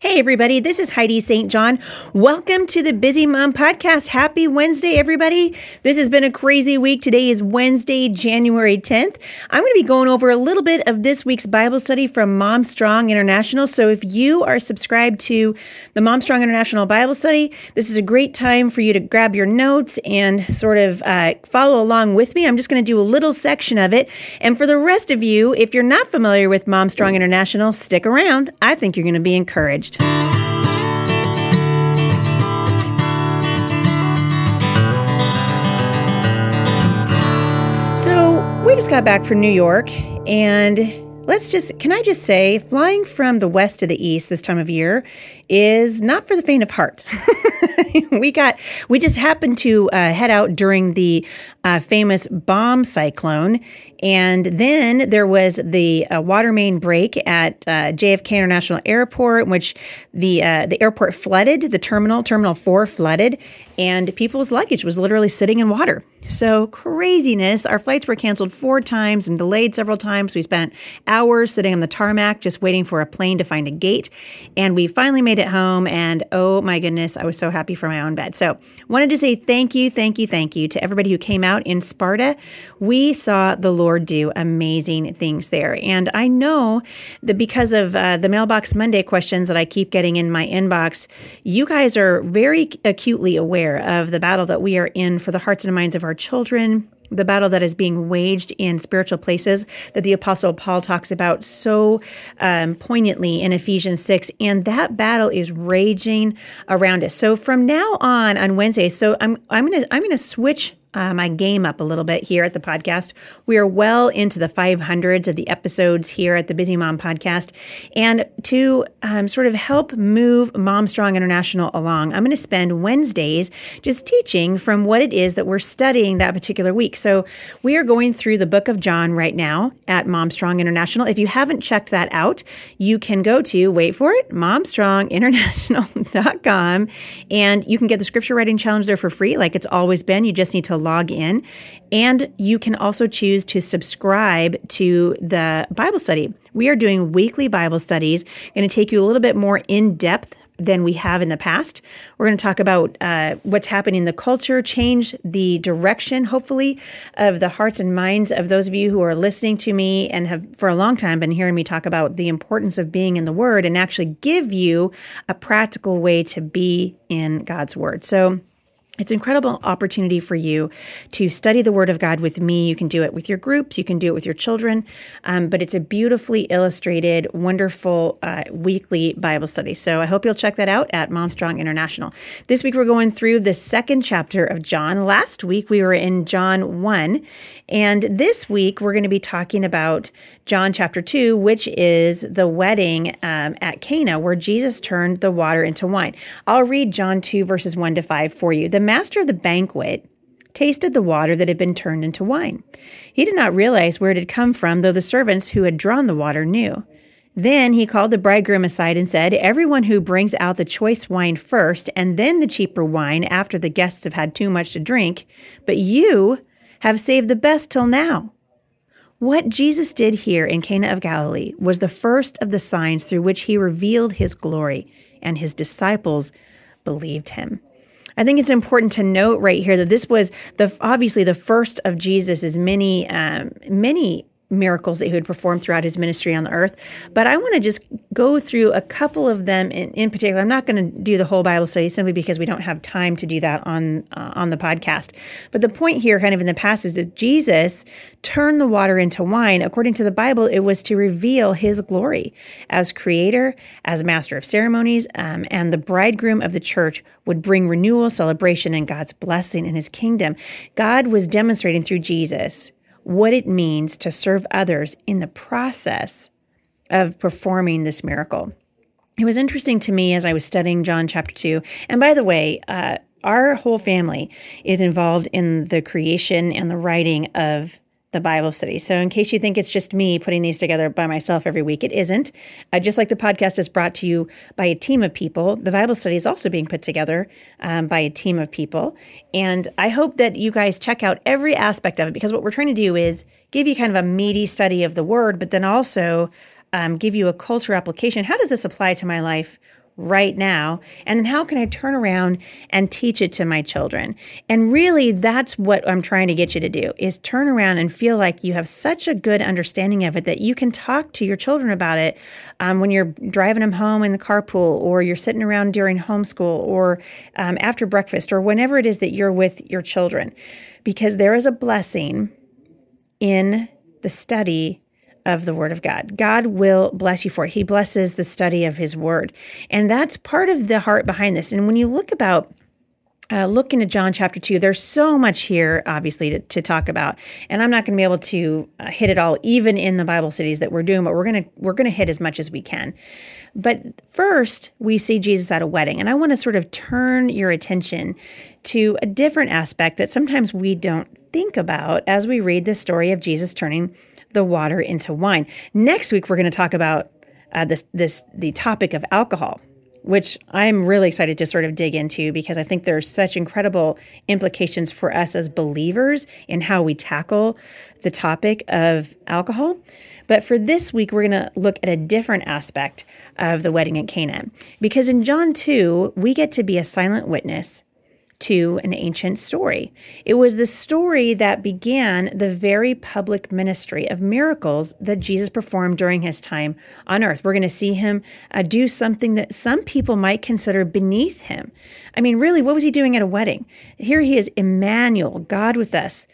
Hey, everybody, this is Heidi St. John. Welcome to the Busy Mom Podcast. Happy Wednesday, everybody. This has been a crazy week. Today is Wednesday, January 10th. I'm going to be going over a little bit of this week's Bible study from Mom Strong International. So if you are subscribed to the Mom Strong International Bible study, this is a great time for you to grab your notes and sort of uh, follow along with me. I'm just going to do a little section of it. And for the rest of you, if you're not familiar with Mom Strong International, stick around. I think you're going to be encouraged. So we just got back from New York and let's just can i just say flying from the west to the east this time of year is not for the faint of heart. We got we just happened to uh, head out during the uh, famous bomb cyclone and then there was the uh, water main break at uh, JFK International Airport, in which the uh, the airport flooded, the terminal, Terminal 4 flooded, and people's luggage was literally sitting in water. So craziness. Our flights were canceled four times and delayed several times. We spent hours sitting on the tarmac just waiting for a plane to find a gate. And we finally made it home. And oh my goodness, I was so happy for my own bed. So wanted to say thank you, thank you, thank you to everybody who came out in Sparta. We saw the Lord Do amazing things there. And I know that because of uh, the Mailbox Monday questions that I keep getting in my inbox, you guys are very acutely aware of the battle that we are in for the hearts and minds of our children, the battle that is being waged in spiritual places that the apostle paul talks about so um, poignantly in ephesians 6 and that battle is raging around us so from now on on wednesday so i'm i'm gonna i'm gonna switch uh, my game up a little bit here at the podcast. We are well into the 500s of the episodes here at the Busy Mom podcast. And to um, sort of help move Mom Strong International along, I'm going to spend Wednesdays just teaching from what it is that we're studying that particular week. So we are going through the book of John right now at Mom Strong International. If you haven't checked that out, you can go to, wait for it, momstronginternational.com and you can get the scripture writing challenge there for free, like it's always been. You just need to log in. And you can also choose to subscribe to the Bible study. We are doing weekly Bible studies, going to take you a little bit more in depth than we have in the past. We're going to talk about uh, what's happening in the culture, change the direction, hopefully, of the hearts and minds of those of you who are listening to me and have for a long time been hearing me talk about the importance of being in the Word and actually give you a practical way to be in God's Word. So, it's an incredible opportunity for you to study the Word of God with me. You can do it with your groups, you can do it with your children, um, but it's a beautifully illustrated, wonderful uh, weekly Bible study. So I hope you'll check that out at Momstrong International. This week we're going through the second chapter of John. Last week we were in John 1, and this week we're going to be talking about John chapter 2, which is the wedding um, at Cana where Jesus turned the water into wine. I'll read John 2, verses 1 to 5 for you. The master of the banquet tasted the water that had been turned into wine. He did not realize where it had come from, though the servants who had drawn the water knew. Then he called the bridegroom aside and said, Everyone who brings out the choice wine first, and then the cheaper wine after the guests have had too much to drink, but you have saved the best till now. What Jesus did here in Cana of Galilee was the first of the signs through which he revealed his glory, and his disciples believed him. I think it's important to note right here that this was the obviously the first of Jesus's many um, many miracles that he would perform throughout his ministry on the earth. But I want to just go through a couple of them in, in particular. I'm not going to do the whole Bible study simply because we don't have time to do that on uh, on the podcast. But the point here, kind of in the past, is that Jesus turned the water into wine. According to the Bible, it was to reveal His glory as Creator, as Master of ceremonies, um, and the bridegroom of the church would bring renewal, celebration, and God's blessing in His kingdom. God was demonstrating through Jesus what it means to serve others in the process of performing this miracle. It was interesting to me as I was studying John chapter 2. And by the way, uh, our whole family is involved in the creation and the writing of the Bible study. So, in case you think it's just me putting these together by myself every week, it isn't. Uh, just like the podcast is brought to you by a team of people, the Bible study is also being put together um, by a team of people. And I hope that you guys check out every aspect of it because what we're trying to do is give you kind of a meaty study of the word, but then also um, give you a culture application. How does this apply to my life right now? And then how can I turn around and teach it to my children? And really, that's what I'm trying to get you to do is turn around and feel like you have such a good understanding of it that you can talk to your children about it um, when you're driving them home in the carpool or you're sitting around during homeschool or um, after breakfast or whenever it is that you're with your children. Because there is a blessing in the study of the Word of God. God will bless you for it. He blesses the study of His Word. And that's part of the heart behind this. And when you look about uh, look into John chapter 2. There's so much here, obviously, to, to talk about. And I'm not going to be able to uh, hit it all, even in the Bible studies that we're doing, but we're going to we're going to hit as much as we can. But first, we see Jesus at a wedding. And I want to sort of turn your attention to a different aspect that sometimes we don't think about as we read the story of Jesus turning the water into wine. Next week, we're going to talk about uh, this this the topic of alcohol, which I'm really excited to sort of dig into because I think there's such incredible implications for us as believers in how we tackle the topic of alcohol. But for this week, we're going to look at a different aspect of the wedding at Cana because in John 2, we get to be a silent witness to an ancient story. It was the story that began the very public ministry of miracles that Jesus performed during his time on earth. We're going to see him uh, do something that some people might consider beneath him. I mean, really, what was he doing at a wedding? Here he is, Emmanuel, God with us,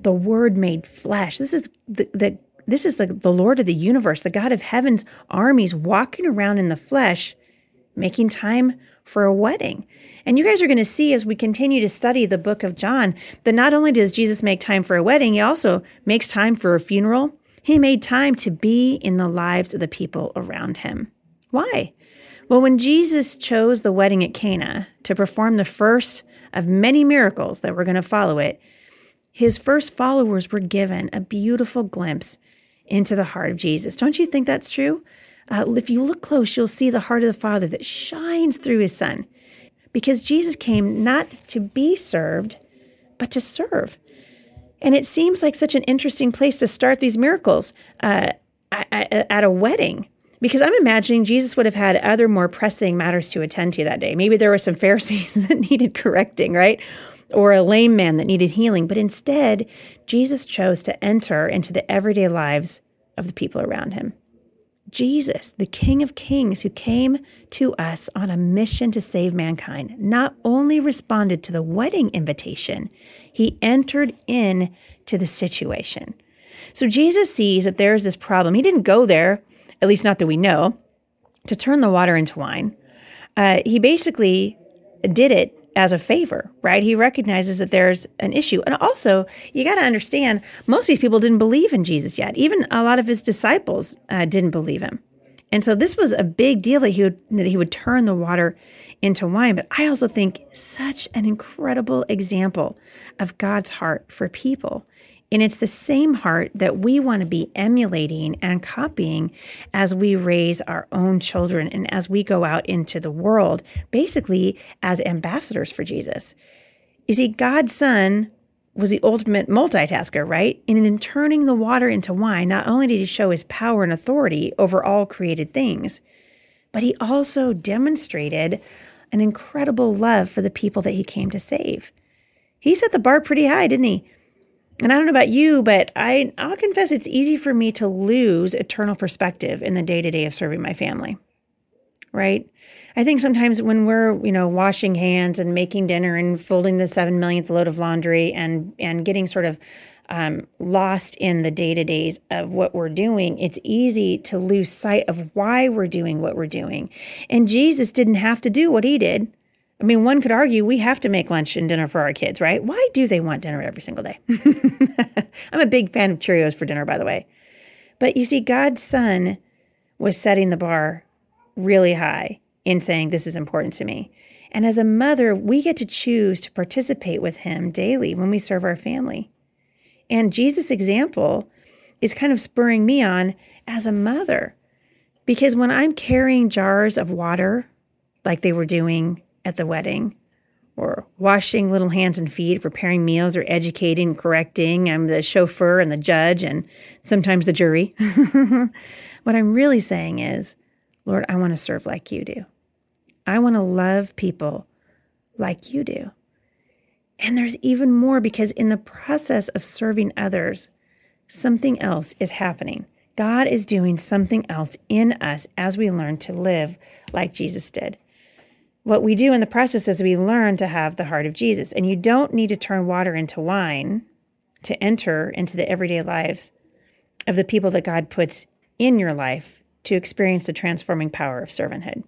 the Word made flesh. This is the, the this is the, the Lord of the universe, the God of heaven's armies walking around in the flesh, making time for a wedding. And you guys are going to see as we continue to study the book of John that not only does Jesus make time for a wedding, he also makes time for a funeral. He made time to be in the lives of the people around him. Why? Well, when Jesus chose the wedding at Cana to perform the first of many miracles that were going to follow it, his first followers were given a beautiful glimpse into the heart of Jesus. Don't you think that's true? Uh, if you look close, you'll see the heart of the Father that shines through his Son because Jesus came not to be served, but to serve. And it seems like such an interesting place to start these miracles uh, at a wedding. Because I'm imagining Jesus would have had other more pressing matters to attend to that day. Maybe there were some Pharisees that needed correcting, right? Or a lame man that needed healing. But instead, Jesus chose to enter into the everyday lives of the people around him. Jesus, the King of Kings, who came to us on a mission to save mankind, not only responded to the wedding invitation, he entered in to the situation. So Jesus sees that there is this problem. He didn't go there, at least not that we know, to turn the water into wine. Uh, he basically did it as a favor, right? He recognizes that there's an issue. And also, you got to understand, most of these people didn't believe in Jesus yet. Even a lot of his disciples uh, didn't believe him. And so this was a big deal that he would that he would turn the water into wine. But I also think such an incredible example of God's heart for people and it's the same heart that we want to be emulating and copying as we raise our own children and as we go out into the world, basically as ambassadors for Jesus. You see, God's Son was the ultimate multitasker, right? And in turning the water into wine, not only did he show his power and authority over all created things, but he also demonstrated an incredible love for the people that he came to save. He set the bar pretty high, didn't he? And I don't know about you, but I, I'll confess it's easy for me to lose eternal perspective in the day to day of serving my family. Right? I think sometimes when we're, you know, washing hands and making dinner and folding the seven millionth load of laundry and and getting sort of um, lost in the day to days of what we're doing, it's easy to lose sight of why we're doing what we're doing. And Jesus didn't have to do what he did I mean, one could argue we have to make lunch and dinner for our kids, right? Why do they want dinner every single day? I'm a big fan of Cheerios for dinner, by the way. But you see, God's Son was setting the bar really high in saying, This is important to me. And as a mother, we get to choose to participate with Him daily when we serve our family. And Jesus' example is kind of spurring me on as a mother. Because when I'm carrying jars of water, like they were doing at the wedding, or washing little hands and feet, preparing meals, or educating, correcting. I'm the chauffeur and the judge and sometimes the jury. what I'm really saying is, Lord, I want to serve like you do. I want to love people like you do. And there's even more because in the process of serving others, something else is happening. God is doing something else in us as we learn to live like Jesus did. What we do in the process is we learn to have the heart of Jesus. And you don't need to turn water into wine to enter into the everyday lives of the people that God puts in your life to experience the transforming power of servanthood.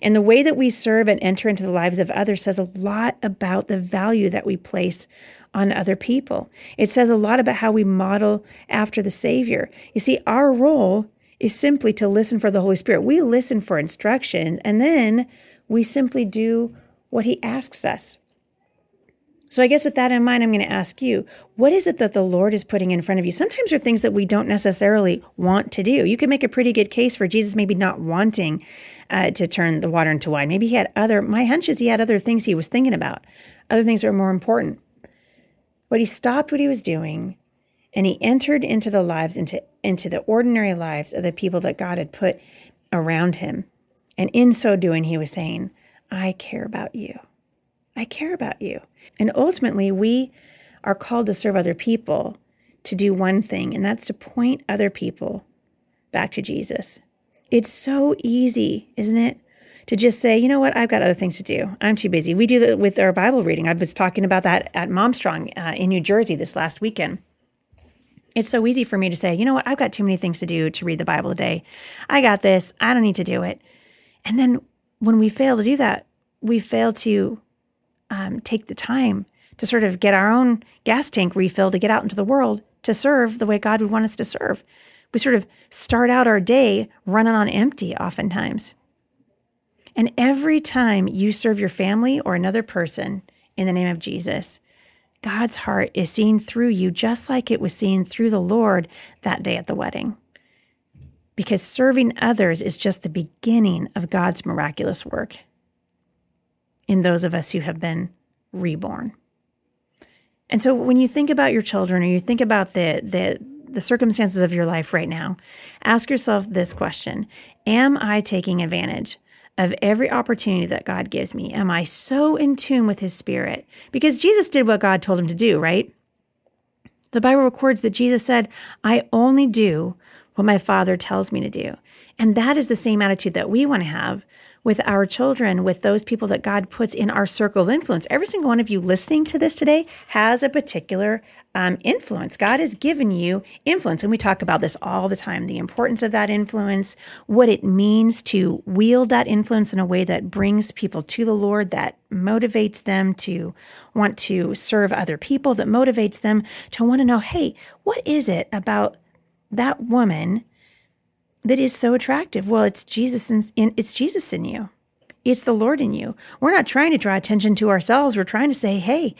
And the way that we serve and enter into the lives of others says a lot about the value that we place on other people. It says a lot about how we model after the Savior. You see, our role is simply to listen for the Holy Spirit. We listen for instruction and then we simply do what he asks us. So, I guess with that in mind, I'm going to ask you what is it that the Lord is putting in front of you? Sometimes there are things that we don't necessarily want to do. You could make a pretty good case for Jesus maybe not wanting uh, to turn the water into wine. Maybe he had other, my hunch is he had other things he was thinking about, other things that are more important. But he stopped what he was doing and he entered into the lives, into, into the ordinary lives of the people that God had put around him. And in so doing, he was saying, I care about you. I care about you. And ultimately, we are called to serve other people to do one thing, and that's to point other people back to Jesus. It's so easy, isn't it? To just say, you know what, I've got other things to do. I'm too busy. We do that with our Bible reading. I was talking about that at Momstrong uh, in New Jersey this last weekend. It's so easy for me to say, you know what, I've got too many things to do to read the Bible today. I got this. I don't need to do it. And then when we fail to do that, we fail to um, take the time to sort of get our own gas tank refilled to get out into the world to serve the way God would want us to serve. We sort of start out our day running on empty, oftentimes. And every time you serve your family or another person in the name of Jesus, God's heart is seen through you just like it was seen through the Lord that day at the wedding because serving others is just the beginning of God's miraculous work in those of us who have been reborn. And so when you think about your children or you think about the the the circumstances of your life right now, ask yourself this question. Am I taking advantage of every opportunity that God gives me? Am I so in tune with his spirit? Because Jesus did what God told him to do, right? The Bible records that Jesus said, I only do what my father tells me to do. And that is the same attitude that we want to have with our children, with those people that God puts in our circle of influence. Every single one of you listening to this today has a particular um, influence. God has given you influence. And we talk about this all the time the importance of that influence, what it means to wield that influence in a way that brings people to the Lord, that motivates them to want to serve other people, that motivates them to want to know, hey, what is it about that woman that is so attractive? Well, it's Jesus in, it's Jesus in you. It's the Lord in you. We're not trying to draw attention to ourselves. We're trying to say, "Hey,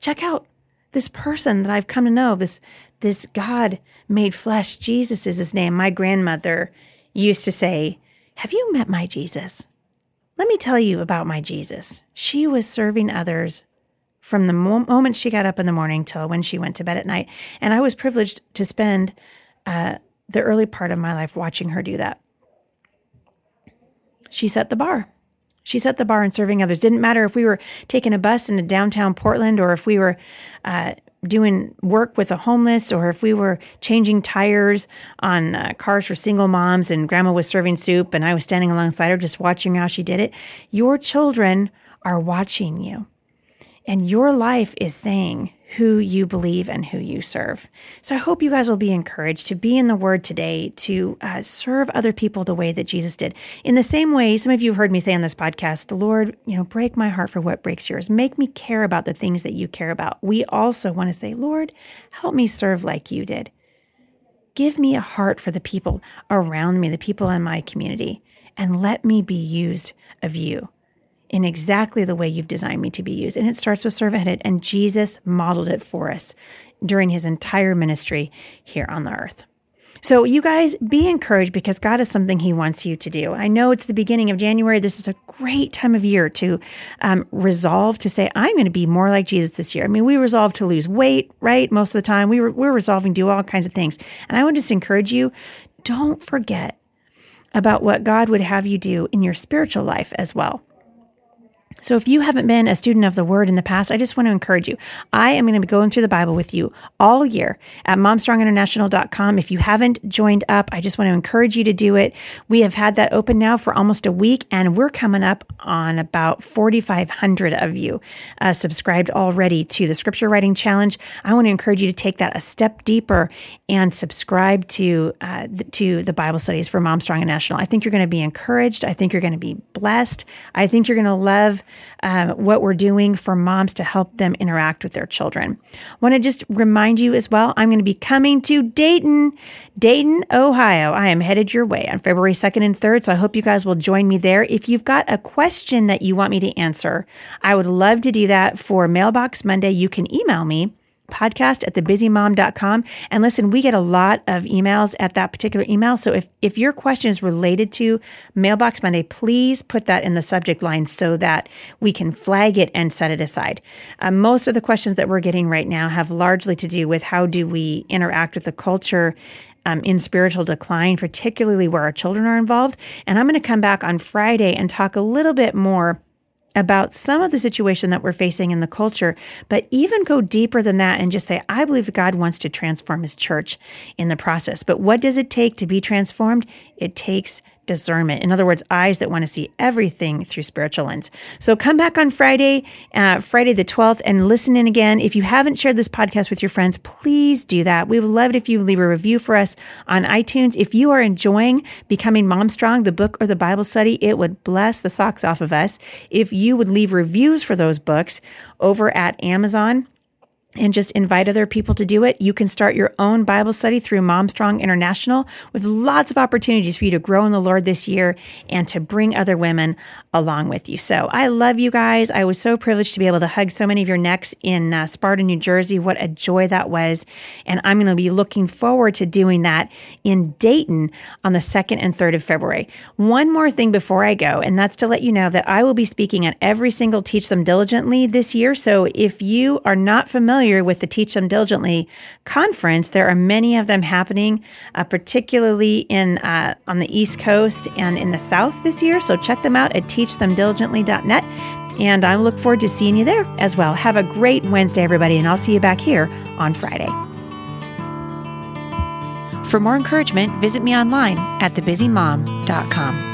check out this person that I've come to know. This this God made flesh. Jesus is his name. My grandmother used to say, "Have you met my Jesus?" Let me tell you about my Jesus. She was serving others from the mo- moment she got up in the morning till when she went to bed at night. And I was privileged to spend uh, the early part of my life watching her do that. She set the bar. She set the bar in serving others. Didn't matter if we were taking a bus into downtown Portland or if we were uh, doing work with the homeless or if we were changing tires on uh, cars for single moms and grandma was serving soup and I was standing alongside her just watching how she did it. Your children are watching you. And your life is saying who you believe and who you serve. So I hope you guys will be encouraged to be in the Word today to uh, serve other people the way that Jesus did. In the same way, some of you have heard me say on this podcast, Lord, you know, break my heart for what breaks yours. Make me care about the things that you care about. We also want to say, Lord, help me serve like you did. Give me a heart for the people around me, the people in my community, and let me be used of you in exactly the way you've designed me to be used. And it starts with servanthood, and Jesus modeled it for us during his entire ministry here on the earth. So, you guys be encouraged because God is something He wants you to do. I know it's the beginning of January. This is a great time of year to um, resolve to say, I'm going to be more like Jesus this year. I mean, we resolve to lose weight, right? Most of the time, we were, we're resolving to do all kinds of things. And I would just encourage you don't forget about what God would have you do in your spiritual life as well. So if you haven't been a student of the word in the past, I just want to encourage you. I am going to be going through the Bible with you all year at momstronginternational.com. If you haven't joined up, I just want to encourage you to do it. We have had that open now for almost a week and we're coming up on about 4,500 of you uh, subscribed already to the scripture writing challenge. I want to encourage you to take that a step deeper and subscribe to, uh, to the Bible studies for Mom Strong International. I think you're going to be encouraged. I think you're going to be blessed. I think you're going to love um, what we're doing for moms to help them interact with their children. Want to just remind you as well, I'm going to be coming to Dayton, Dayton, Ohio. I am headed your way on February 2nd and 3rd. So I hope you guys will join me there. If you've got a question that you want me to answer, I would love to do that for Mailbox Monday. You can email me podcast at thebusymom.com. And listen, we get a lot of emails at that particular email. So if, if your question is related to Mailbox Monday, please put that in the subject line so that we can flag it and set it aside. Uh, most of the questions that we're getting right now have largely to do with how do we interact with the culture um, in spiritual decline, particularly where our children are involved. And I'm going to come back on Friday and talk a little bit more about some of the situation that we're facing in the culture, but even go deeper than that and just say, I believe God wants to transform his church in the process. But what does it take to be transformed? It takes discernment. In other words, eyes that want to see everything through spiritual lens. So come back on Friday, uh, Friday the 12th, and listen in again. If you haven't shared this podcast with your friends, please do that. We would love it if you leave a review for us on iTunes. If you are enjoying Becoming Mom Strong, the book or the Bible study, it would bless the socks off of us if you would leave reviews for those books over at Amazon and just invite other people to do it. You can start your own Bible study through Momstrong International with lots of opportunities for you to grow in the Lord this year and to bring other women along with you. So I love you guys. I was so privileged to be able to hug so many of your necks in uh, Sparta, New Jersey. What a joy that was. And I'm going to be looking forward to doing that in Dayton on the 2nd and 3rd of February. One more thing before I go, and that's to let you know that I will be speaking at every single Teach Them Diligently this year. So if you are not familiar familiar with the Teach Them Diligently conference, there are many of them happening, uh, particularly in uh, on the East Coast and in the South this year. So check them out at teachthemdiligently.net. And I look forward to seeing you there as well. Have a great Wednesday, everybody, and I'll see you back here on Friday. For more encouragement, visit me online at thebusymom.com.